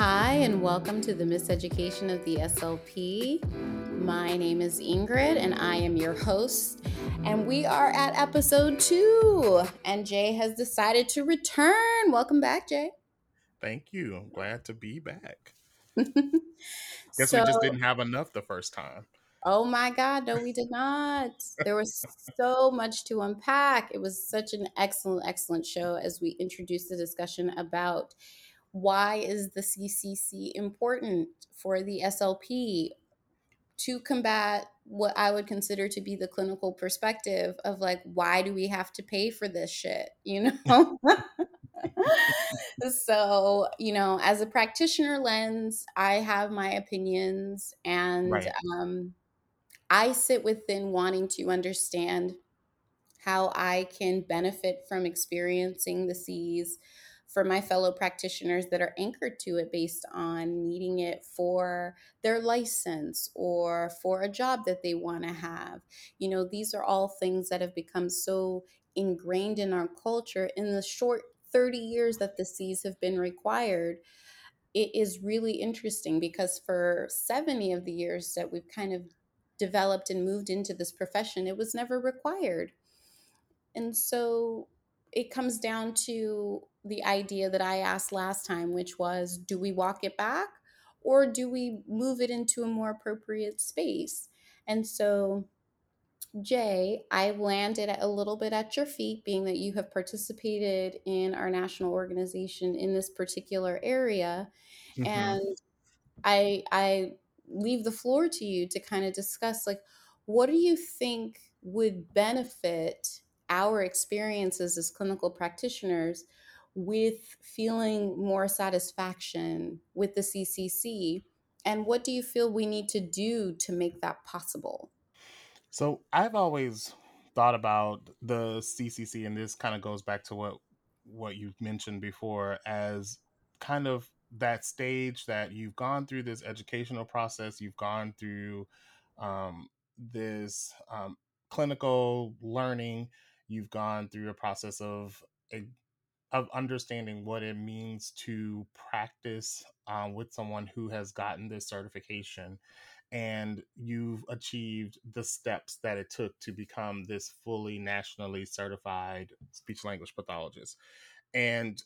Hi, and welcome to the Miseducation of the SLP. My name is Ingrid, and I am your host. And we are at episode two, and Jay has decided to return. Welcome back, Jay. Thank you. I'm glad to be back. Guess so, we just didn't have enough the first time. Oh my God, no, we did not. There was so much to unpack. It was such an excellent, excellent show as we introduced the discussion about why is the CCC important for the SLP to combat what I would consider to be the clinical perspective of like, why do we have to pay for this shit? You know? so, you know, as a practitioner lens, I have my opinions and right. um, I sit within wanting to understand how I can benefit from experiencing the C's for my fellow practitioners that are anchored to it based on needing it for their license or for a job that they want to have. You know, these are all things that have become so ingrained in our culture in the short 30 years that the C's have been required. It is really interesting because for 70 of the years that we've kind of developed and moved into this profession, it was never required. And so it comes down to the idea that I asked last time, which was do we walk it back or do we move it into a more appropriate space? And so, Jay, I landed a little bit at your feet, being that you have participated in our national organization in this particular area. Mm-hmm. And I, I leave the floor to you to kind of discuss like, what do you think would benefit our experiences as clinical practitioners with feeling more satisfaction with the CCC? And what do you feel we need to do to make that possible? So, I've always thought about the CCC, and this kind of goes back to what what you mentioned before as kind of that stage that you've gone through this educational process, you've gone through um, this um, clinical learning, you've gone through a process of a, of understanding what it means to practice um, with someone who has gotten this certification and you've achieved the steps that it took to become this fully nationally certified speech language pathologist. And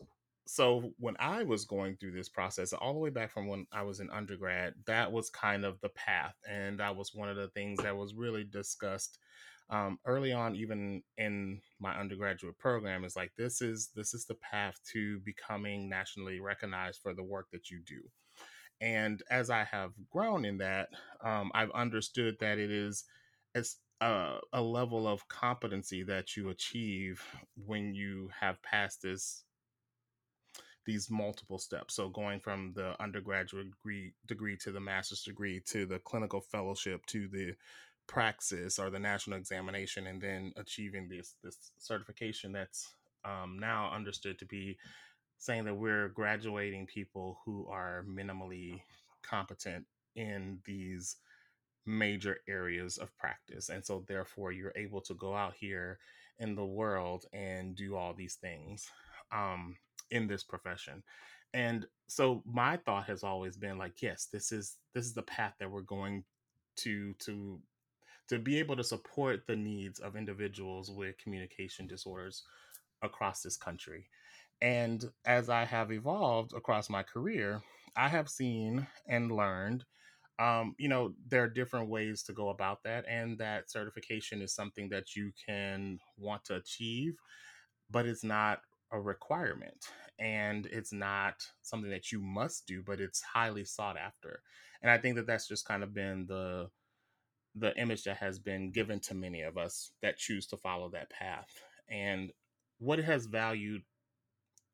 so when i was going through this process all the way back from when i was in undergrad that was kind of the path and that was one of the things that was really discussed um, early on, even in my undergraduate program, is like this is this is the path to becoming nationally recognized for the work that you do. And as I have grown in that, um, I've understood that it is as a, a level of competency that you achieve when you have passed this these multiple steps. So going from the undergraduate degree, degree to the master's degree to the clinical fellowship to the praxis or the national examination and then achieving this this certification that's um, now understood to be saying that we're graduating people who are minimally competent in these major areas of practice. And so therefore you're able to go out here in the world and do all these things um, in this profession. And so my thought has always been like yes this is this is the path that we're going to to to be able to support the needs of individuals with communication disorders across this country. And as I have evolved across my career, I have seen and learned, um, you know, there are different ways to go about that. And that certification is something that you can want to achieve, but it's not a requirement and it's not something that you must do, but it's highly sought after. And I think that that's just kind of been the the image that has been given to many of us that choose to follow that path. And what it has valued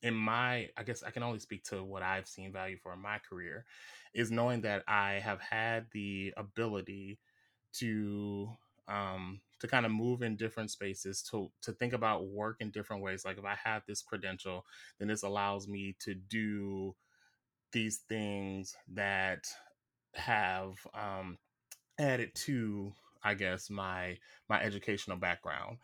in my, I guess I can only speak to what I've seen value for in my career, is knowing that I have had the ability to um, to kind of move in different spaces to to think about work in different ways. Like if I have this credential, then this allows me to do these things that have um, added to i guess my my educational background.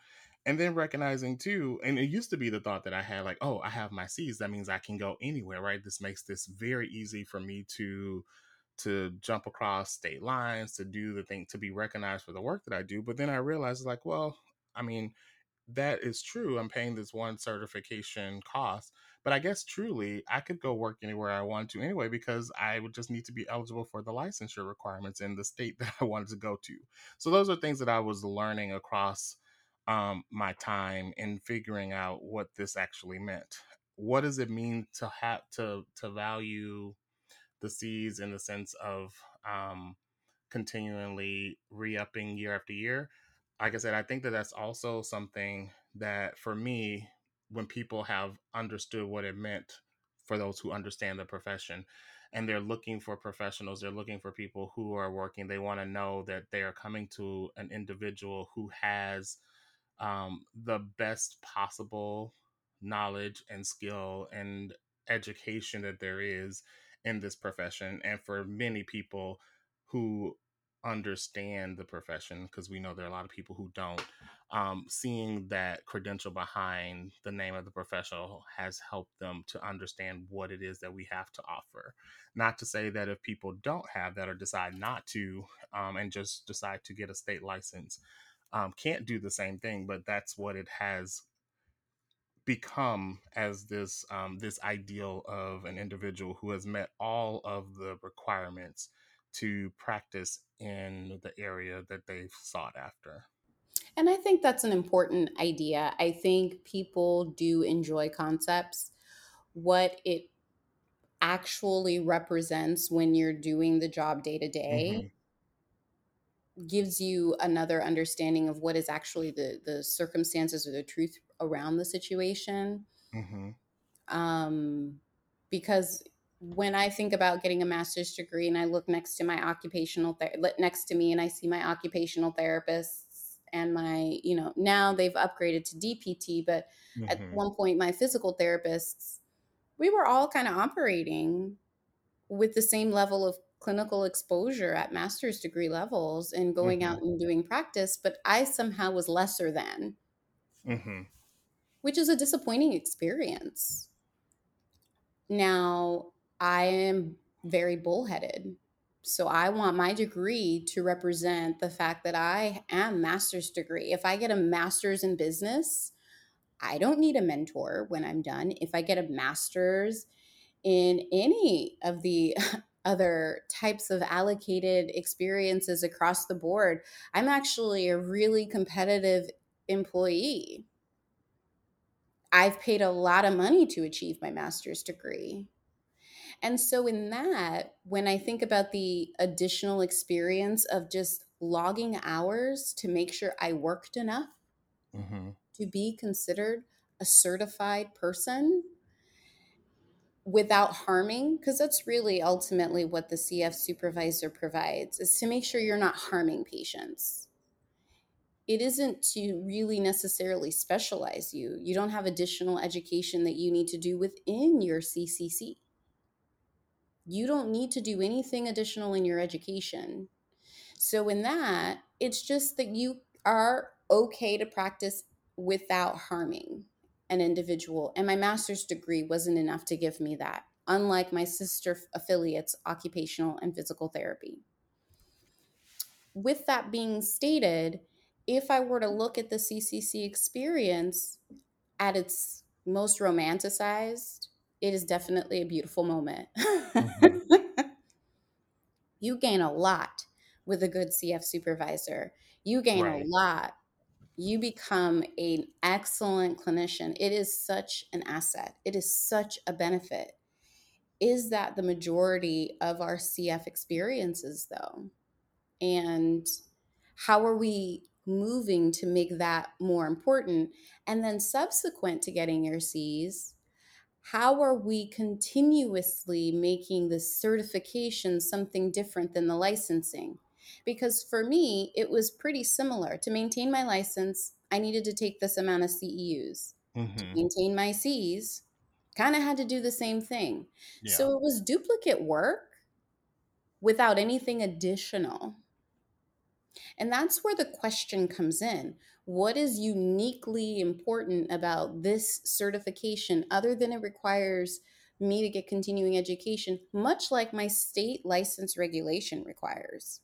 And then recognizing too and it used to be the thought that i had like oh i have my c's that means i can go anywhere right? This makes this very easy for me to to jump across state lines to do the thing to be recognized for the work that i do but then i realized like well i mean that is true i'm paying this one certification cost but i guess truly i could go work anywhere i want to anyway because i would just need to be eligible for the licensure requirements in the state that i wanted to go to so those are things that i was learning across um, my time in figuring out what this actually meant. What does it mean to have to to value the C's in the sense of um, continually re-upping year after year? Like I said, I think that that's also something that for me, when people have understood what it meant for those who understand the profession, and they're looking for professionals they're looking for people who are working they want to know that they are coming to an individual who has um, the best possible knowledge and skill and education that there is in this profession. And for many people who understand the profession, because we know there are a lot of people who don't, um, seeing that credential behind the name of the professional has helped them to understand what it is that we have to offer. Not to say that if people don't have that or decide not to um, and just decide to get a state license, um, can't do the same thing, but that's what it has become as this um, this ideal of an individual who has met all of the requirements to practice in the area that they've sought after. And I think that's an important idea. I think people do enjoy concepts. What it actually represents when you're doing the job day to day gives you another understanding of what is actually the the circumstances or the truth around the situation. Mm-hmm. Um, because when I think about getting a master's degree and I look next to my occupational ther- next to me and I see my occupational therapists and my you know now they've upgraded to DPT, but mm-hmm. at one point my physical therapists we were all kind of operating with the same level of clinical exposure at master's degree levels and going mm-hmm. out and doing practice, but I somehow was lesser than, mm-hmm. which is a disappointing experience. Now, I am very bullheaded. So I want my degree to represent the fact that I am master's degree. If I get a master's in business, I don't need a mentor when I'm done. If I get a master's in any of the other types of allocated experiences across the board, I'm actually a really competitive employee. I've paid a lot of money to achieve my master's degree. And so, in that, when I think about the additional experience of just logging hours to make sure I worked enough mm-hmm. to be considered a certified person, without harming because that's really ultimately what the cf supervisor provides is to make sure you're not harming patients. It isn't to really necessarily specialize you. You don't have additional education that you need to do within your ccc you don't need to do anything additional in your education so in that it's just that you are okay to practice without harming an individual. And my master's degree wasn't enough to give me that, unlike my sister affiliates, occupational and physical therapy. With that being stated, if I were to look at the CCC experience at its most romanticized, it is definitely a beautiful moment. Mm-hmm. you gain a lot with a good CF supervisor. You gain right. a lot you become an excellent clinician. It is such an asset, it is such a benefit. Is that the majority of our CF experiences, though? And how are we moving to make that more important? And then, subsequent to getting your C's, how are we continuously making the certification something different than the licensing? Because for me, it was pretty similar. To maintain my license, I needed to take this amount of CEUs. Mm-hmm. To maintain my C's, kind of had to do the same thing. Yeah. So it was duplicate work without anything additional. And that's where the question comes in. What is uniquely important about this certification other than it requires me to get continuing education, much like my state license regulation requires?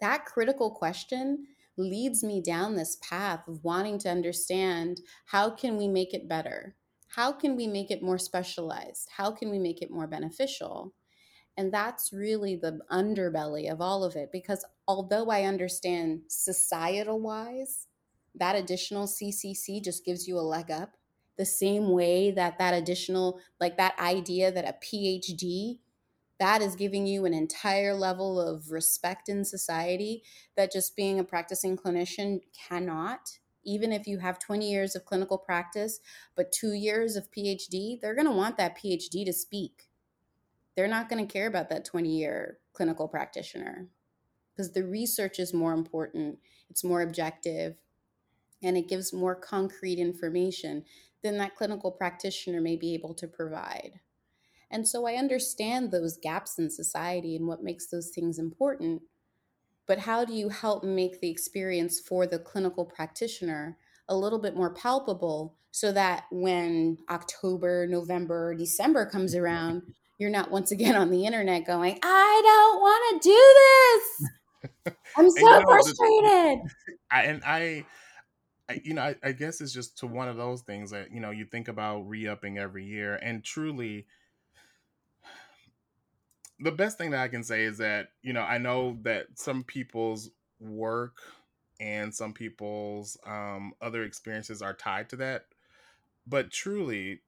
That critical question leads me down this path of wanting to understand how can we make it better? How can we make it more specialized? How can we make it more beneficial? And that's really the underbelly of all of it. Because although I understand societal wise, that additional CCC just gives you a leg up. The same way that that additional, like that idea that a PhD, that is giving you an entire level of respect in society that just being a practicing clinician cannot. Even if you have 20 years of clinical practice, but two years of PhD, they're going to want that PhD to speak they're not going to care about that 20 year clinical practitioner because the research is more important, it's more objective, and it gives more concrete information than that clinical practitioner may be able to provide. And so I understand those gaps in society and what makes those things important. But how do you help make the experience for the clinical practitioner a little bit more palpable so that when October, November, December comes around, you're not once again on the internet going, I don't want to do this. I'm so you know, frustrated. The, I, and I, I, you know, I, I guess it's just to one of those things that, you know, you think about re upping every year. And truly, the best thing that I can say is that, you know, I know that some people's work and some people's um, other experiences are tied to that. But truly,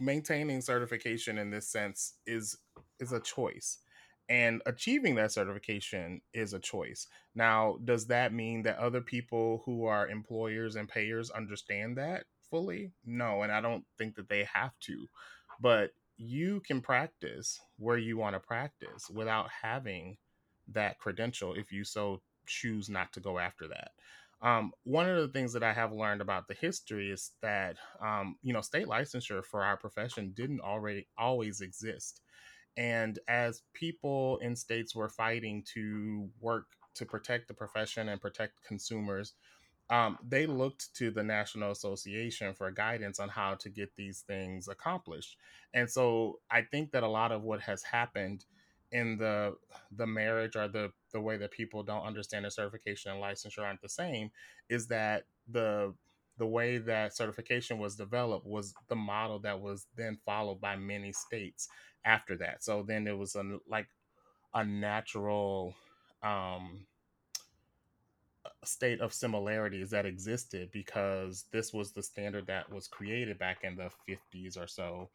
maintaining certification in this sense is is a choice. And achieving that certification is a choice. Now does that mean that other people who are employers and payers understand that fully? No and i don't think that they have to. But you can practice where you want to practice without having that credential if you so choose not to go after that um, one of the things that I have learned about the history is that um, you know state licensure for our profession didn't already always exist, and as people in states were fighting to work to protect the profession and protect consumers, um, they looked to the National Association for guidance on how to get these things accomplished. And so I think that a lot of what has happened in the the marriage or the the way that people don't understand the certification and licensure aren't the same is that the the way that certification was developed was the model that was then followed by many states after that. So then it was a like a natural um state of similarities that existed because this was the standard that was created back in the 50s or so.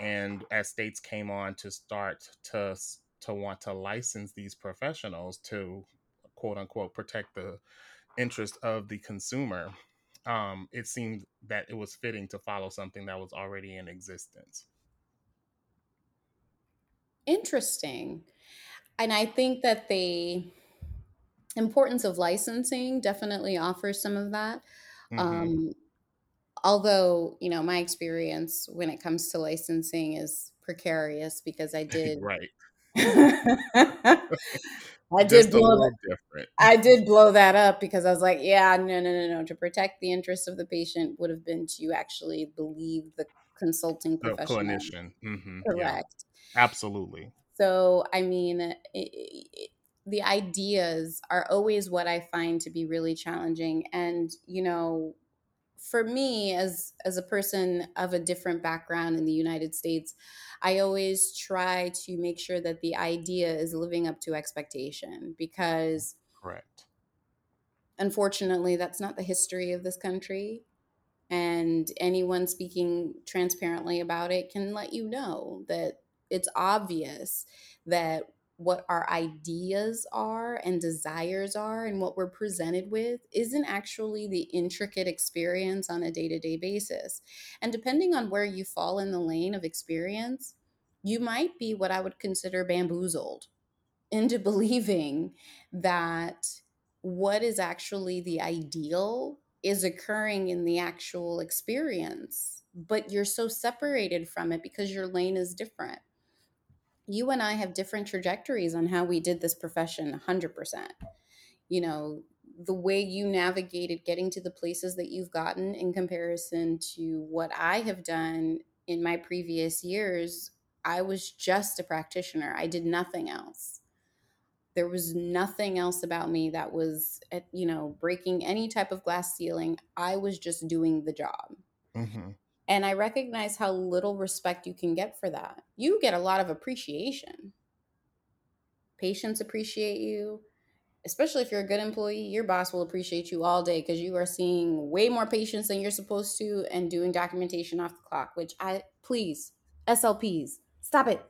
And as states came on to start to to want to license these professionals to quote unquote protect the interest of the consumer, um, it seemed that it was fitting to follow something that was already in existence. Interesting. And I think that the importance of licensing definitely offers some of that. Mm-hmm. Um, although, you know, my experience when it comes to licensing is precarious because I did right. I did blow that. Different. I did blow that up because I was like, yeah, no, no, no, no. To protect the interests of the patient would have been to actually believe the consulting professional. The clinician. Mm-hmm. Correct. Yeah. Absolutely. So, I mean, it, it, the ideas are always what I find to be really challenging. And, you know, for me as as a person of a different background in the United States, I always try to make sure that the idea is living up to expectation because correct. Unfortunately, that's not the history of this country. And anyone speaking transparently about it can let you know that it's obvious that what our ideas are and desires are and what we're presented with isn't actually the intricate experience on a day to day basis. And depending on where you fall in the lane of experience, you might be what I would consider bamboozled into believing that what is actually the ideal is occurring in the actual experience, but you're so separated from it because your lane is different you and I have different trajectories on how we did this profession 100%. you know, the way you navigated getting to the places that you've gotten in comparison to what I have done in my previous years, I was just a practitioner. I did nothing else. There was nothing else about me that was, you know, breaking any type of glass ceiling. I was just doing the job. Mm-hmm. And I recognize how little respect you can get for that. You get a lot of appreciation. Patients appreciate you especially if you're a good employee, your boss will appreciate you all day because you are seeing way more patients than you're supposed to and doing documentation off the clock, which I please, SLPs, stop it.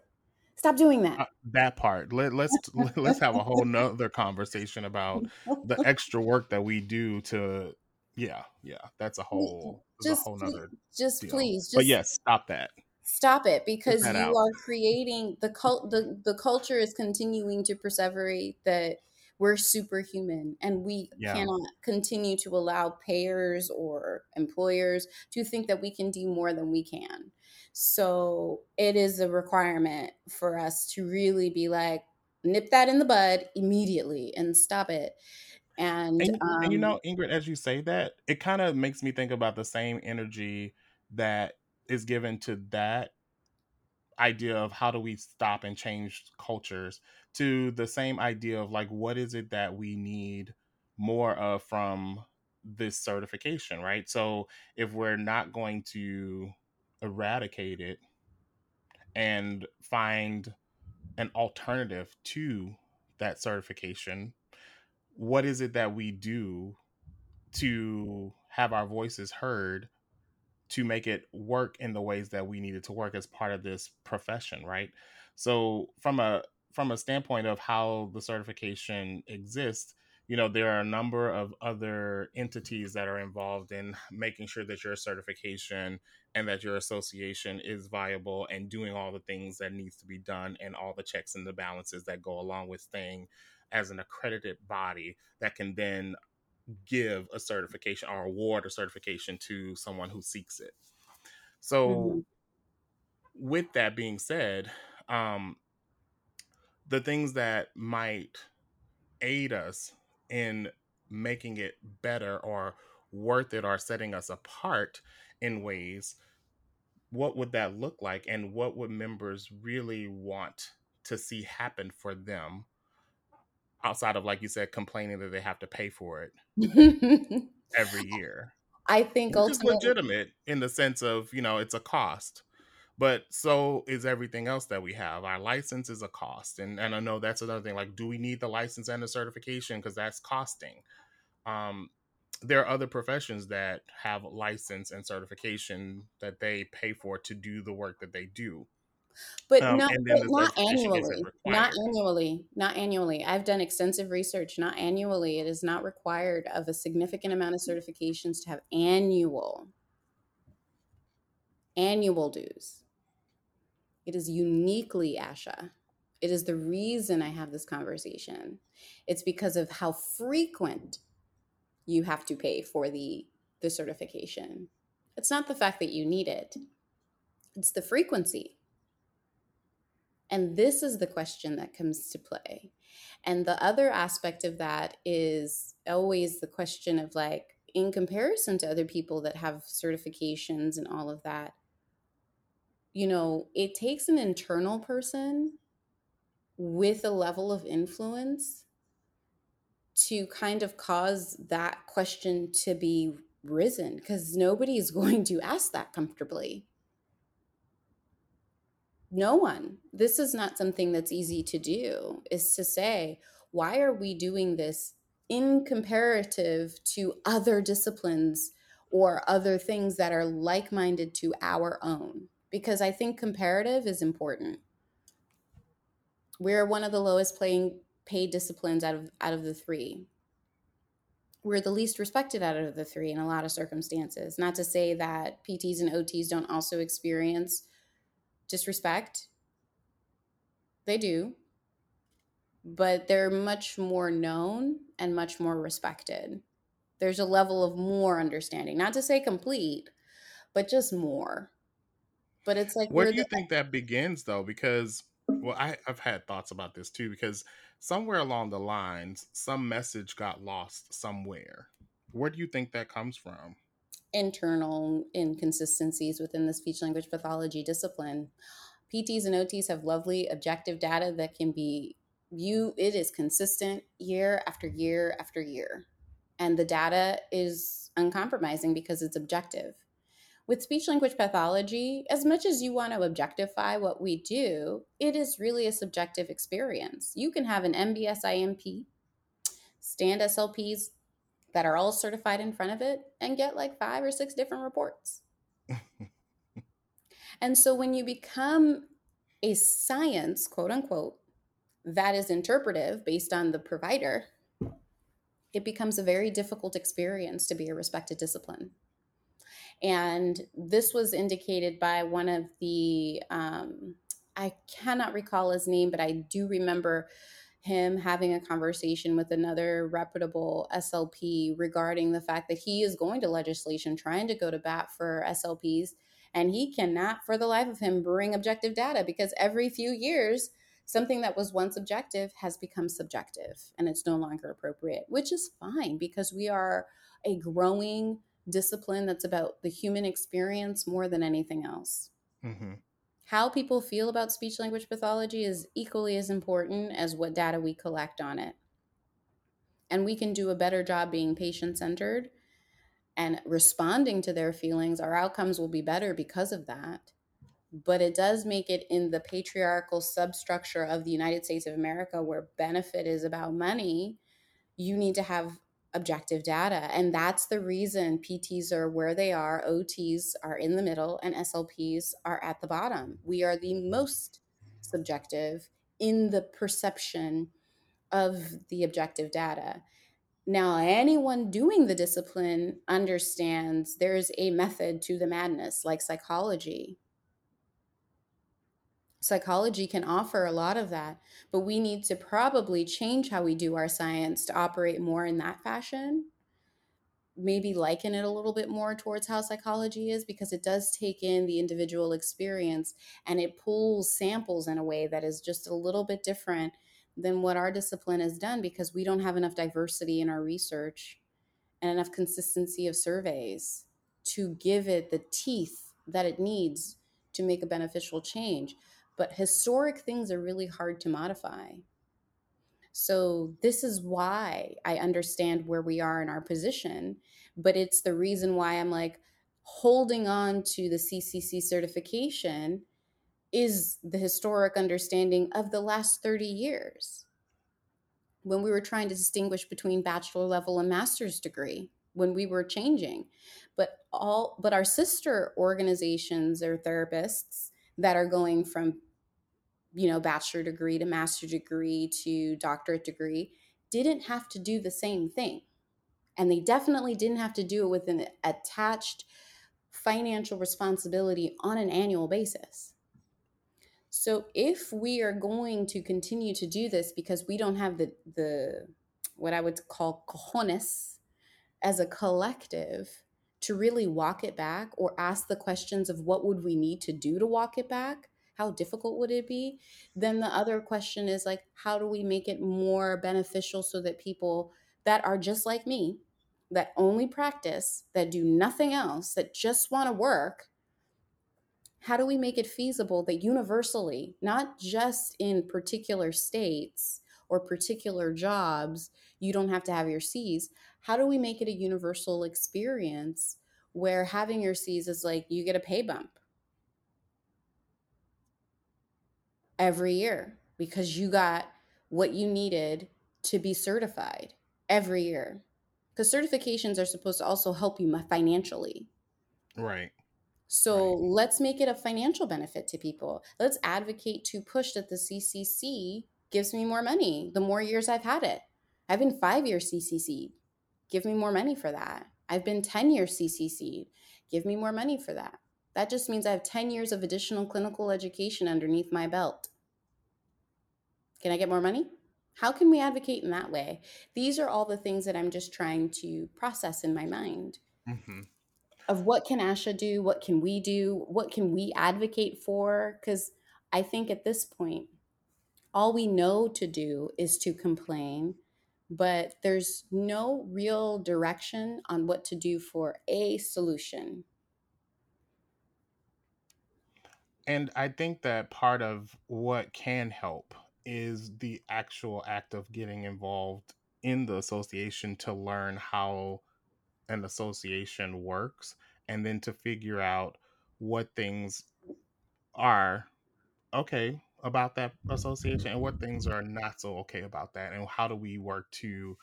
Stop doing that. Uh, that part. Let, let's let's have a whole nother conversation about the extra work that we do to yeah, yeah. That's a whole just, whole nother just deal. please just, But yes, stop that stop it because you out. are creating the cult the, the culture is continuing to perseverate that we're superhuman and we yeah. cannot continue to allow payers or employers to think that we can do more than we can. So it is a requirement for us to really be like, nip that in the bud immediately and stop it. And, and, um, and you know, Ingrid, as you say that, it kind of makes me think about the same energy that is given to that idea of how do we stop and change cultures to the same idea of like what is it that we need more of from this certification right? So if we're not going to eradicate it and find an alternative to that certification what is it that we do to have our voices heard to make it work in the ways that we needed to work as part of this profession right? So from a from a standpoint of how the certification exists you know there are a number of other entities that are involved in making sure that your certification and that your association is viable and doing all the things that needs to be done and all the checks and the balances that go along with staying as an accredited body that can then give a certification or award a certification to someone who seeks it. So, mm-hmm. with that being said, um, the things that might aid us in making it better or worth it or setting us apart in ways, what would that look like? And what would members really want to see happen for them outside of like you said complaining that they have to pay for it every year. I think it's legitimate in the sense of you know it's a cost but so is everything else that we have. Our license is a cost and and i know that's another thing like do we need the license and the certification? Because that's costing. Um there are other professions that have license and certification that they pay for to do the work that they do but um, not, but not annually not annually not annually. I've done extensive research not annually. It is not required of a significant amount of certifications to have annual annual dues. It is uniquely asha. It is the reason i have this conversation. It's because of how frequent you have to pay for the the certification. It's not the fact that you need it. It's the frequency and this is the question that comes to play. And the other aspect of that is always the question of like, in comparison to other people that have certifications and all of that, you know, it takes an internal person with a level of influence to kind of cause that question to be risen because nobody is going to ask that comfortably no one. This is not something that's easy to do is to say why are we doing this in comparative to other disciplines or other things that are like-minded to our own? Because i think comparative is important. We're one of the lowest playing paid disciplines out of out of the three. We're the least respected out of the three in a lot of circumstances. Not to say that pts and ots don't also experience disrespect. They do. But they're much more known and much more respected. There's a level of more understanding, not to say complete, but just more. But it's like where do you the- think that begins though? Because Well, I, I've had thoughts about this too because somewhere along the lines, some message got lost somewhere. Where do you think that comes from? Internal inconsistencies within the speech language pathology discipline. PTs and OTs have lovely objective data that can be you it is consistent year after year after year. And the data is uncompromising because it's objective. With speech language pathology, as much as you want to objectify what we do, it is really a subjective experience. You can have an MBSImP, stand SLPs that are all certified in front of it, and get like five or six different reports. and so when you become a science, quote unquote, that is interpretive based on the provider, it becomes a very difficult experience to be a respected discipline. And this was indicated by one of the, um, I cannot recall his name, but I do remember him having a conversation with another reputable SLP regarding the fact that he is going to legislation trying to go to bat for SLPs. And he cannot, for the life of him, bring objective data because every few years, something that was once objective has become subjective and it's no longer appropriate, which is fine because we are a growing discipline that's about the human experience more than anything else. Mm-hmm. How people feel about speech language pathology is equally as important as what data we collect on it. And we can do a better job being patient centered and responding to their feelings. Our outcomes will be better because of that. But it does make it in the patriarchal substructure of the United States of America where benefit is about money. You need to have objective data. And that's the reason PTs are where they are, OTs are in the middle, and SLPs are at the bottom. We are the most subjective in the perception of the objective data. Now, anyone doing the discipline understands there's a method to the madness, like psychology. Psychology can offer a lot of that, but we need to probably change how we do our science to operate more in that fashion. Maybe liken it a little bit more towards how psychology is because it does take in the individual experience and it pulls samples in a way that is just a little bit different than what our discipline has done because we don't have enough diversity in our research and enough consistency of surveys to give it the teeth that it needs to make a beneficial change but historic things are really hard to modify. So, this is why I understand where we are in our position, but it's the reason why I'm like holding on to the CCC certification is the historic understanding of the last 30 years when we were trying to distinguish between bachelor level and master's degree when we were changing but all but our sister organizations or therapists that are going from you know, bachelor degree to master degree to doctorate degree didn't have to do the same thing. And they definitely didn't have to do it with an attached financial responsibility on an annual basis. So if we are going to continue to do this because we don't have the the what I would call cojones as a collective to really walk it back or ask the questions of what would we need to do to walk it back, how difficult would it be? Then the other question is like how do we make it more beneficial so that people that are just like me that only practice that do nothing else that just want to work how do we make it feasible that universally not just in particular states or particular jobs you don't have to have your C's how do we make it a universal experience where having your C's is like you get a pay bump every year because you got what you needed to be certified every year. Because certifications are supposed to also help you financially. Right. So right. let's make it a financial benefit to people. Let's advocate to push that the CCC gives me more money the more years I've had it. I've been five years CCC. Give me more money for that. I've been 10 years CCC. Give me more money for that. That just means I have 10 years of additional clinical education underneath my belt. Can I get more money? How can we advocate in that way? These are all the things that I'm just trying to process in my mind. Mm-hmm. Of what can ASHA do? What can we do? What can we advocate for? Because I think at this point, all we know to do is to complain, but there's no real direction on what to do for a solution. And I think that part of what can help is the actual act of getting involved in the association to learn how an association works and then to figure out what things are okay about that association and what things are not so okay about that and how do we work to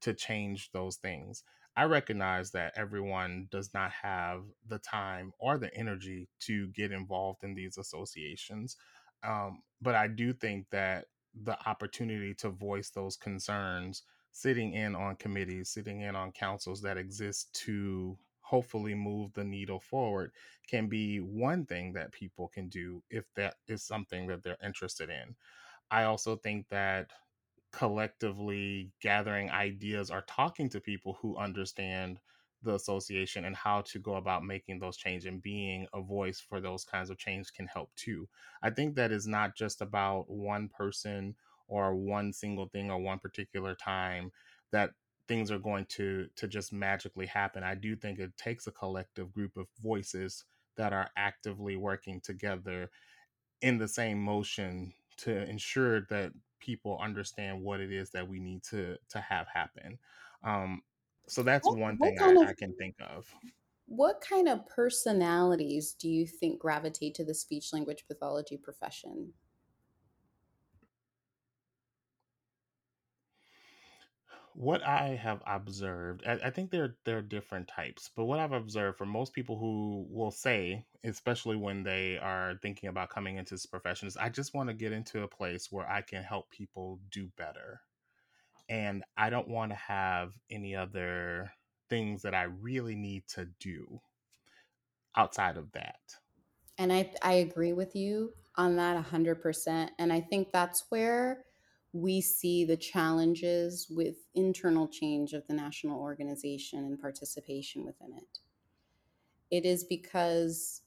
to change those things i recognize that everyone does not have the time or the energy to get involved in these associations um, but i do think that the opportunity to voice those concerns sitting in on committees sitting in on councils that exist to hopefully move the needle forward can be one thing that people can do if that is something that they're interested in. I also think that collectively gathering ideas or talking to people who understand the association and how to go about making those change and being a voice for those kinds of change can help too. I think that is not just about one person or one single thing or one particular time that things are going to to just magically happen. I do think it takes a collective group of voices that are actively working together in the same motion to ensure that people understand what it is that we need to to have happen. Um, so that's What, one thing I, of I can think of. what kind of personalities do you think gravitate to the speech language pathology profession? What I have observed, I, I think there there are different types, but what I've observed for most people who will say, especially when they are thinking about coming into this profession, is I just want to get into a place where I can help people do better. And I don't want to have any other things that I really need to do outside of that. And I, I agree with you on that 100%. And I think that's where we see the challenges with internal change of the national organization and participation within it. It is because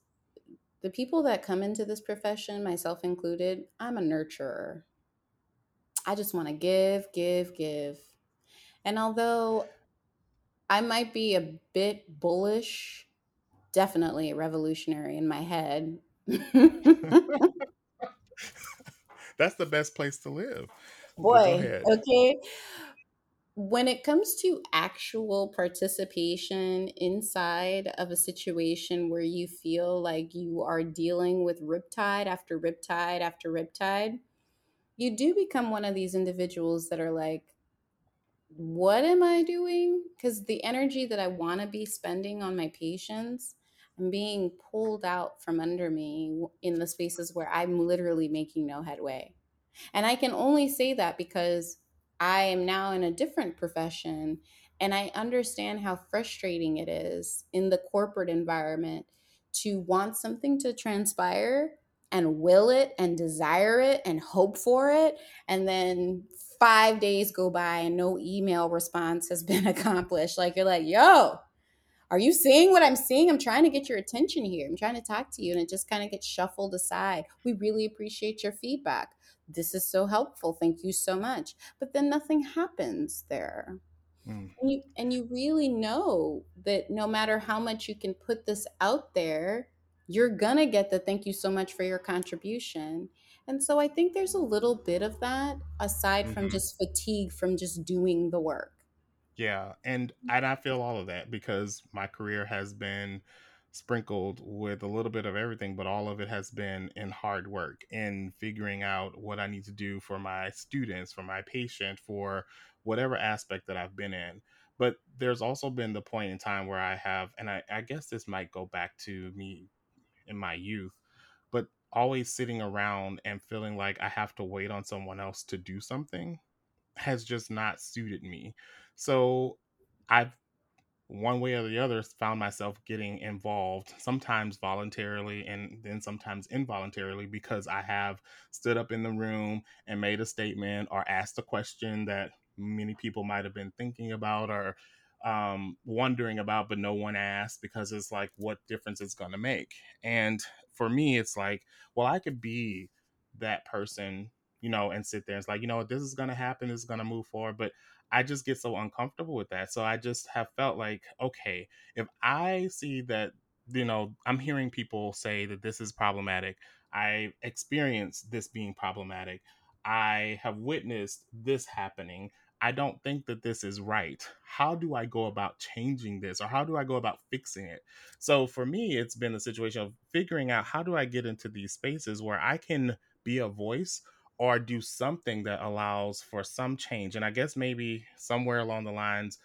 the people that come into this profession, myself included, I'm a nurturer. I just want to give, give, give. And although I might be a bit bullish, definitely a revolutionary in my head. That's the best place to live. Boy, okay. When it comes to actual participation inside of a situation where you feel like you are dealing with riptide after riptide after riptide, you do become one of these individuals that are like, what am I doing? Because the energy that I want to be spending on my patients, I'm being pulled out from under me in the spaces where I'm literally making no headway. And I can only say that because I am now in a different profession and I understand how frustrating it is in the corporate environment to want something to transpire and will it and desire it and hope for it. And then five days go by and no email response has been accomplished. Like, you're like, yo, are you seeing what I'm seeing? I'm trying to get your attention here. I'm trying to talk to you. And it just kind of gets shuffled aside. We really appreciate your feedback. This is so helpful. Thank you so much. But then nothing happens there. Mm. And you, and you really know that no matter how much you can put this out there, you're going to get the thank you so much for your contribution. And so I think there's a little bit of that aside from hmm just fatigue from just doing the work. Yeah, and and I feel all of that because my career has been sprinkled with a little bit of everything, but all of it has been in hard work in figuring out what I need to do for my students, for my patient, for whatever aspect that I've been in. But there's also been the point in time where I have, and I, I guess this might go back to me in my youth, but always sitting around and feeling like I have to wait on someone else to do something has just not suited me. So I've one way or the other found myself getting involved sometimes voluntarily and then sometimes involuntarily because i have stood up in the room and made a statement or asked a question that many people might have been thinking about or um, wondering about but no one asked because it's like what difference it's going to make and for me it's like well i could be that person you know, and sit there. It's like, you know, this is going to happen. This is going to move forward. But I just get so uncomfortable with that. So I just have felt like, okay, if I see that, you know, I'm hearing people say that this is problematic, I experience this being problematic, I have witnessed this happening. I don't think that this is right. How do I go about changing this or how do I go about fixing it? So for me, it's been a situation of figuring out how do I get into these spaces where I can be a voice or do something that allows for some change. And I guess maybe somewhere along the lines,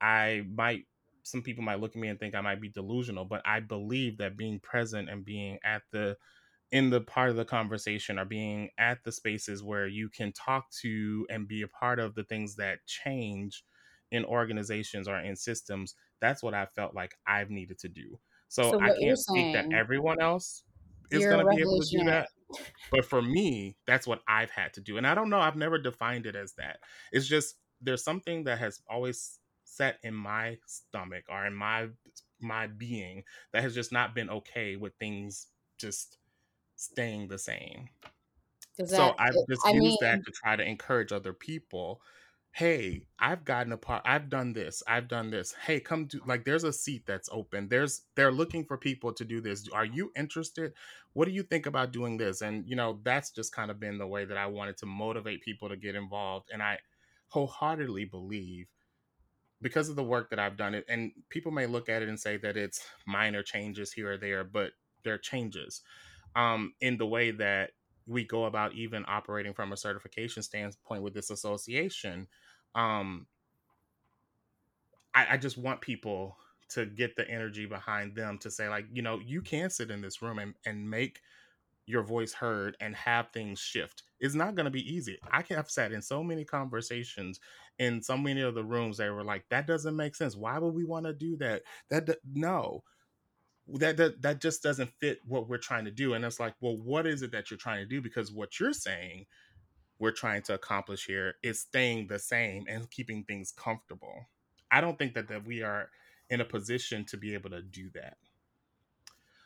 I might, some people might look at me and think I might be delusional, but I believe that being present and being at the, in the part of the conversation or being at the spaces where you can talk to and be a part of the things that change in organizations or in systems, that's what I felt like I've needed to do. So, So I can't speak that everyone else is going to be able to do that but for me, that's what I've had to do. And I don't know, I've never defined it as that. It's just there's something that has always set in my stomach or in my my being that has just not been okay with things just staying the same. Does So? I've just I used that to try to encourage other people. Hey, I've gotten a part. I've done this. I've done this. Hey, come do like there's a seat that's open. There's they're looking for people to do this. Are you interested? What do you think about doing this? And you know, that's just kind of been the way that I wanted to motivate people to get involved. And I wholeheartedly believe because of the work that I've done it and people may look at it and say that it's minor changes here or there, but they're changes um, in the way that we go about even operating from a certification standpoint with this association. Um, I, I just want people to get the energy behind them to say, like, you know, you can sit in this room and, and make your voice heard and have things shift. It's not going to be easy. I have sat in so many conversations in so many of the rooms that were like, that doesn't make sense. Why would we want to do? That, that no, that, that that just doesn't fit what we're trying to do and it's like well what is it that you're trying to do? Because what you're saying we're trying to accomplish here is staying the same and keeping things comfortable. I don't think that that we are in a position to be able to do that.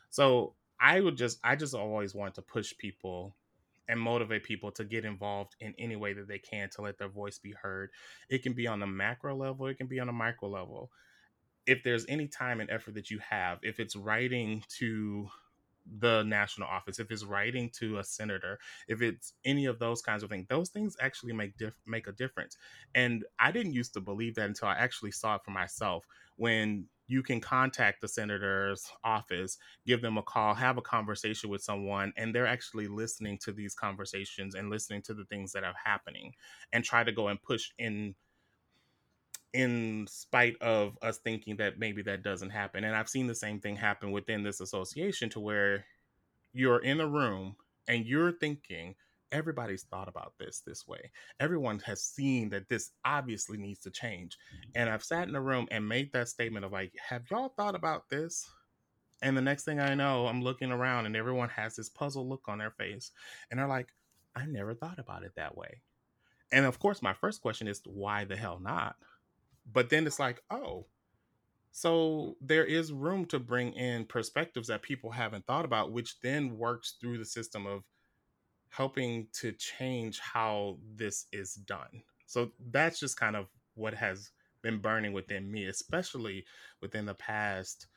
So i would just i just always want to push people and motivate people to get involved in any way that they can to let their voice be heard. It can be on the macro level it can be on a micro level if there's any time and effort that you have, if it's writing to the national office, if it's writing to a senator, if it's any of those kinds of things, those things actually make dif- make a difference. And I didn't used to believe that until I actually saw it for myself. When you can contact the senator's office, give them a call, have a conversation with someone, and they're actually listening to these conversations and listening to the things that are happening, and try to go and push in in spite of us thinking that maybe that doesn't happen. And I've seen the same thing happen within this association to where you're in a room and you're thinking, everybody's thought about this this way. Everyone has seen that this obviously needs to change. Mm-hmm. And I've sat in a room and made that statement of like, have y'all thought about this? And the next thing I know, I'm looking around and everyone has this puzzled look on their face. And they're like, I never thought about it that way. And of course, my first question is, why the hell not? But then it's like, oh, so there is room to bring in perspectives that people haven't thought about, which then works through the system of helping to change how this is done. So that's just kind of what has been burning within me, especially within the past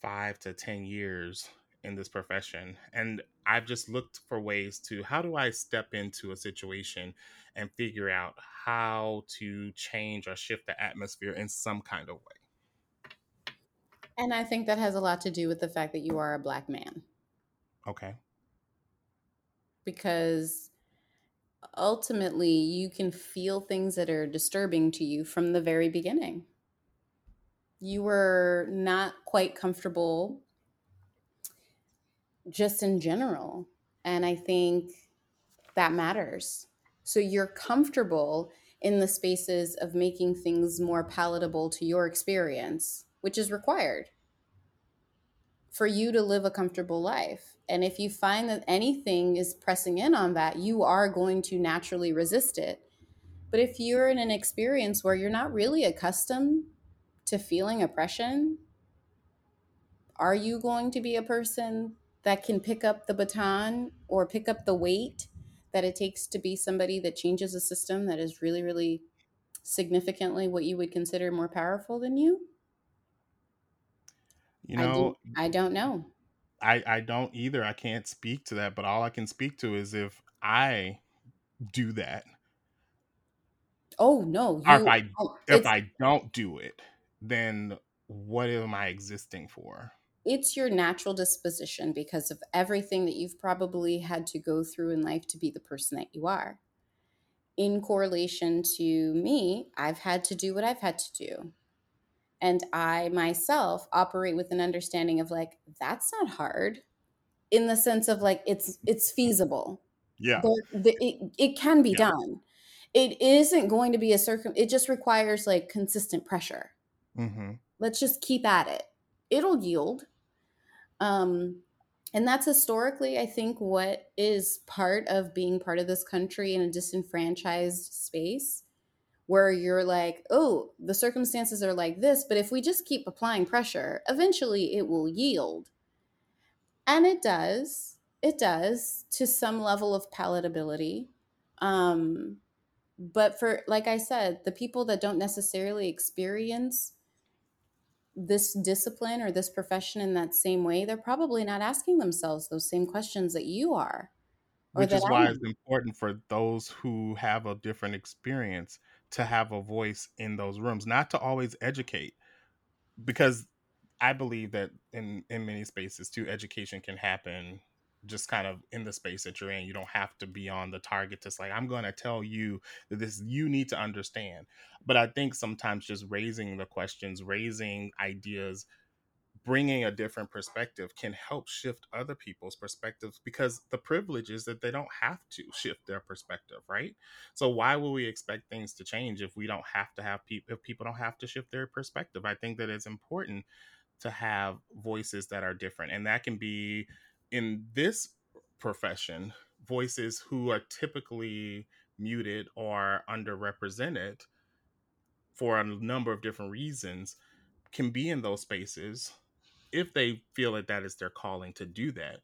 five to 10 years in this profession. And I've just looked for ways to how do I step into a situation and figure out how to change or shift the atmosphere in some kind of way. and I think that has a lot to do with the fact that you are a black man Okay. because ultimately you can feel things that are disturbing to you from the very beginning. You were not quite comfortable just in general. And I think that matters. So you're comfortable in the spaces of making things more palatable to your experience, which is required for you to live a comfortable life. And if you find that anything is pressing in on that, you are going to naturally resist it. But if you're in an experience where you're not really accustomed to feeling oppression, are you going to be a person that can pick up the baton or pick up the weight that it takes to be somebody that changes a system that is really, really significantly what you would consider more powerful than you? You know, I, I don't know. I, I don't either. I can't speak to that, but all I can speak to is if I do that. Oh no, you, if I if I don't do it, then what am I existing for? It's your natural disposition because of everything that you've probably had to go through in life to be the person that you are. In correlation to me, I've had to do what I've had to do. And i myself operate with an understanding of like that's not hard in the sense of like it's it's feasible. Yeah. The, it, it can be yeah. done. It isn't going to be a circum it just requires like consistent pressure. Mm-hmm. let's just keep at it. It'll yield um and that's historically i think what is part of being part of this country in a disenfranchised space where you're like, oh, the circumstances are like this, but if we just keep applying pressure, eventually it will yield. And it does. It does to some level of palatability. Um, but for, like I said, the people that don't necessarily experience this discipline or this profession in that same way, they're probably not asking themselves those same questions that you are. Which is why it's important for those who have a different experience to have a voice in those rooms, not to always educate, because I believe that in in many spaces too, education can happen just kind of in the space that you're in. You don't have to be on the target to like, I'm going to tell you that this you need to understand. But I think sometimes just raising the questions, raising ideas, bringing a different perspective can help shift other people's perspectives because the privilege is that they don't have to shift their perspective right so why will we expect things to change if we don't have to have people if people don't have to shift their perspective i think that it's important to have voices that are different and that can be in this profession voices who are typically muted or underrepresented for a number of different reasons can be in those spaces if they feel that that is their calling to do that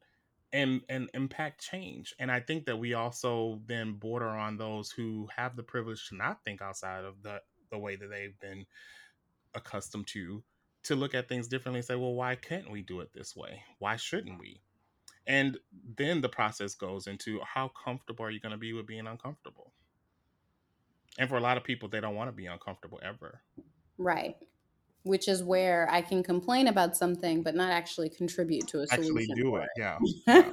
and and impact change. And i think that we also then border on those who have the privilege to not think outside of the the way that they've been accustomed to to look at things differently and say well why can't we do it this way? Why shouldn't we and then the process goes into how comfortable are you going to be with being uncomfortable and for a lot of people they don't want to be uncomfortable ever right which is where I can complain about something but not actually contribute to a solution. Actually do it, yeah. yeah.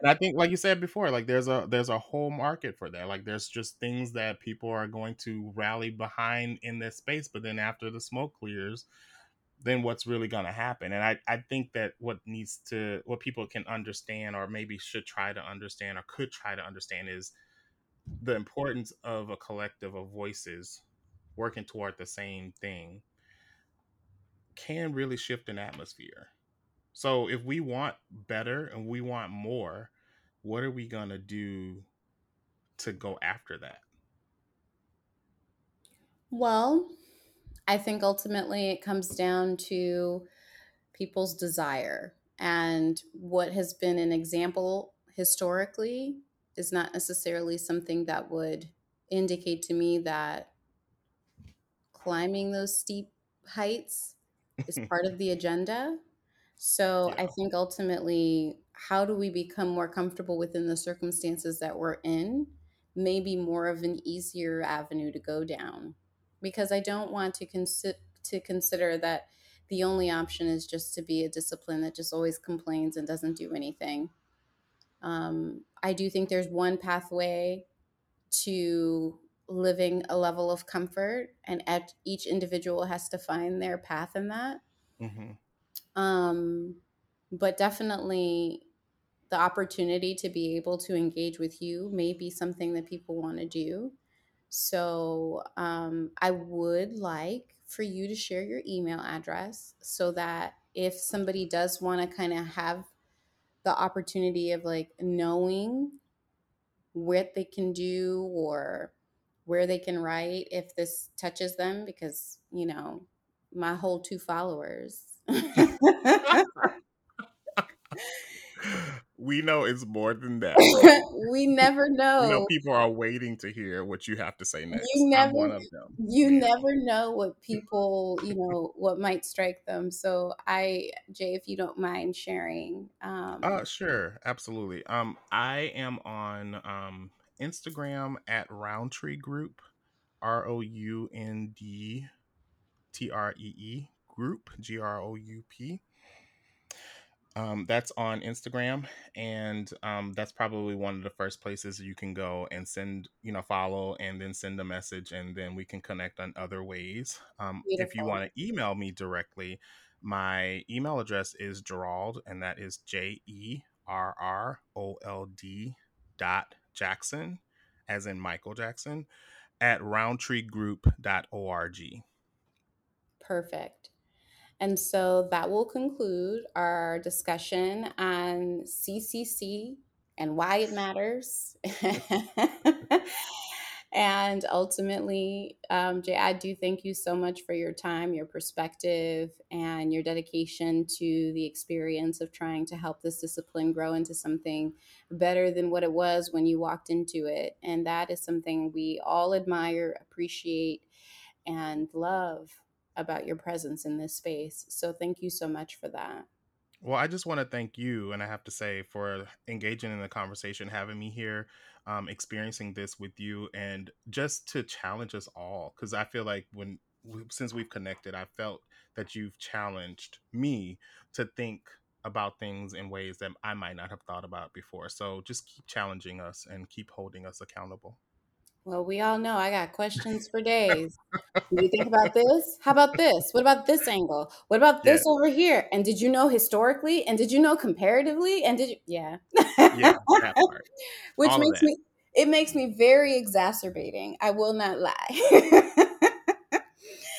and I think, like you said before, like there's a there's a whole market for that. Like there's just things that people are going to rally behind in this space, but then after the smoke clears, then what's really going to happen? And I I think that what needs to what people can understand or maybe should try to understand or could try to understand is the importance of a collective of voices working toward the same thing can really shift an atmosphere. So if we want better and we want more, what are we going to do to go after that? Well, I think ultimately it comes down to people's desire. And what has been an example historically is not necessarily something that would indicate to me that climbing those steep heights is part of the agenda. So yeah. I think ultimately, how do we become more comfortable within the circumstances that we're in? Maybe more of an easier avenue to go down, because I don't want to consider to consider that the only option is just to be a discipline that just always complains and doesn't do anything. Um, I do think there's one pathway to living a level of comfort and each individual has to find their path in that mm-hmm. um, but definitely the opportunity to be able to engage with you may be something that people want to do so um, i would like for you to share your email address so that if somebody does want to kind of have the opportunity of like knowing what they can do or where they can write if this touches them because you know my whole two followers we know it's more than that. we never know. You know, people are waiting to hear what you have to say next. You never, I'm one of them. You man. never know what people, you know, what might strike them. So, I, Jay, if you don't mind sharing. Um, uh, sure, absolutely. Um, I am on um Instagram at Roundtree Group, R O U N D T R E E Group, G R O U P. Um, that's on Instagram, and um, that's probably one of the first places you can go and send, you know, follow and then send a message, and then we can connect on other ways. Um, if you want to email me directly, my email address is Jerrold, and that is J E R R O L D dot Jackson, as in Michael Jackson, at roundtreegroup.org. Perfect. And so that will conclude our discussion on CCC and why it matters. and ultimately, um, Jay, I do thank you so much for your time, your perspective, and your dedication to the experience of trying to help this discipline grow into something better than what it was when you walked into it. And that is something we all admire, appreciate, and love about your presence in this space. So thank you so much for that. Well, I just want to thank you, and I have to say, for engaging in the conversation, having me here, um, experiencing this with you, and just to challenge us all. Because I feel like when since we've connected, I felt that you've challenged me to think about things in ways that I might not have thought about before. So just keep challenging us and keep holding us accountable. Well, we all know I got questions for days. Do you think about this? How about this? What about this angle? What about this yeah. over here? And did you know historically? And did you know comparatively? And did you? Yeah. yeah Which all makes me. It makes me very exacerbating. I will not lie.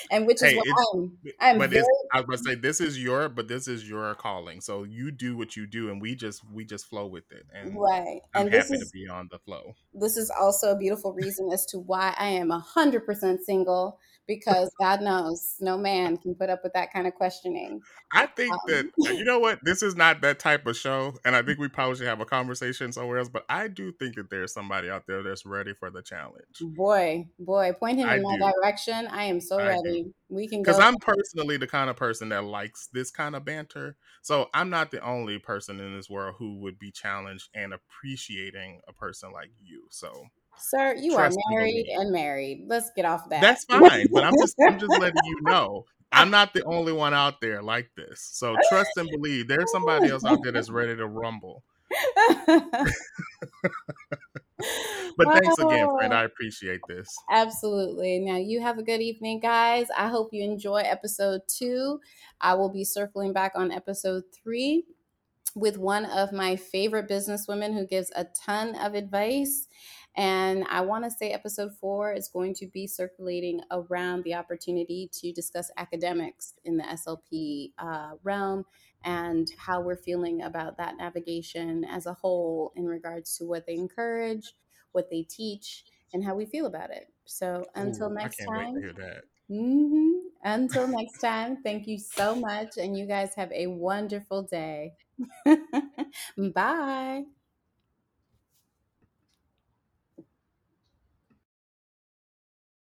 and which is hey, what I'm. I'm but very, I was say this is your, but this is your calling. So you do what you do, and we just we just flow with it. And right, I'm and happy is, to be on the flow. This is also a beautiful reason as to why I am a hundred percent single because God knows no man can put up with that kind of questioning. I think um, that you know what this is not that type of show, and I think we probably should have a conversation somewhere else. But I do think that there's somebody out there that's ready for the challenge. Boy, boy, point him I in do. my direction. I am so I ready. Do. We can because I'm personally the kind of person that likes this kind of banter. So I'm not the only person in this world who would be challenged and appreciating a person like you. So Sir, you Trust are married and married. Let's get off that. That's fine, but I'm just I'm just letting you know. I'm not the only one out there like this. So trust and believe. There's somebody else out there that's ready to rumble. but thanks again, friend. I appreciate this. Absolutely. Now, you have a good evening, guys. I hope you enjoy episode two. I will be circling back on episode three with one of my favorite businesswomen who gives a ton of advice. And I want to say episode four is going to be circulating around the opportunity to discuss academics in the SLP uh, realm and how we're feeling about that navigation as a whole in regards to what they encourage, what they teach, and how we feel about it. So until Ooh, next time. Mm-hmm. Until next time, thank you so much. And you guys have a wonderful day. Bye.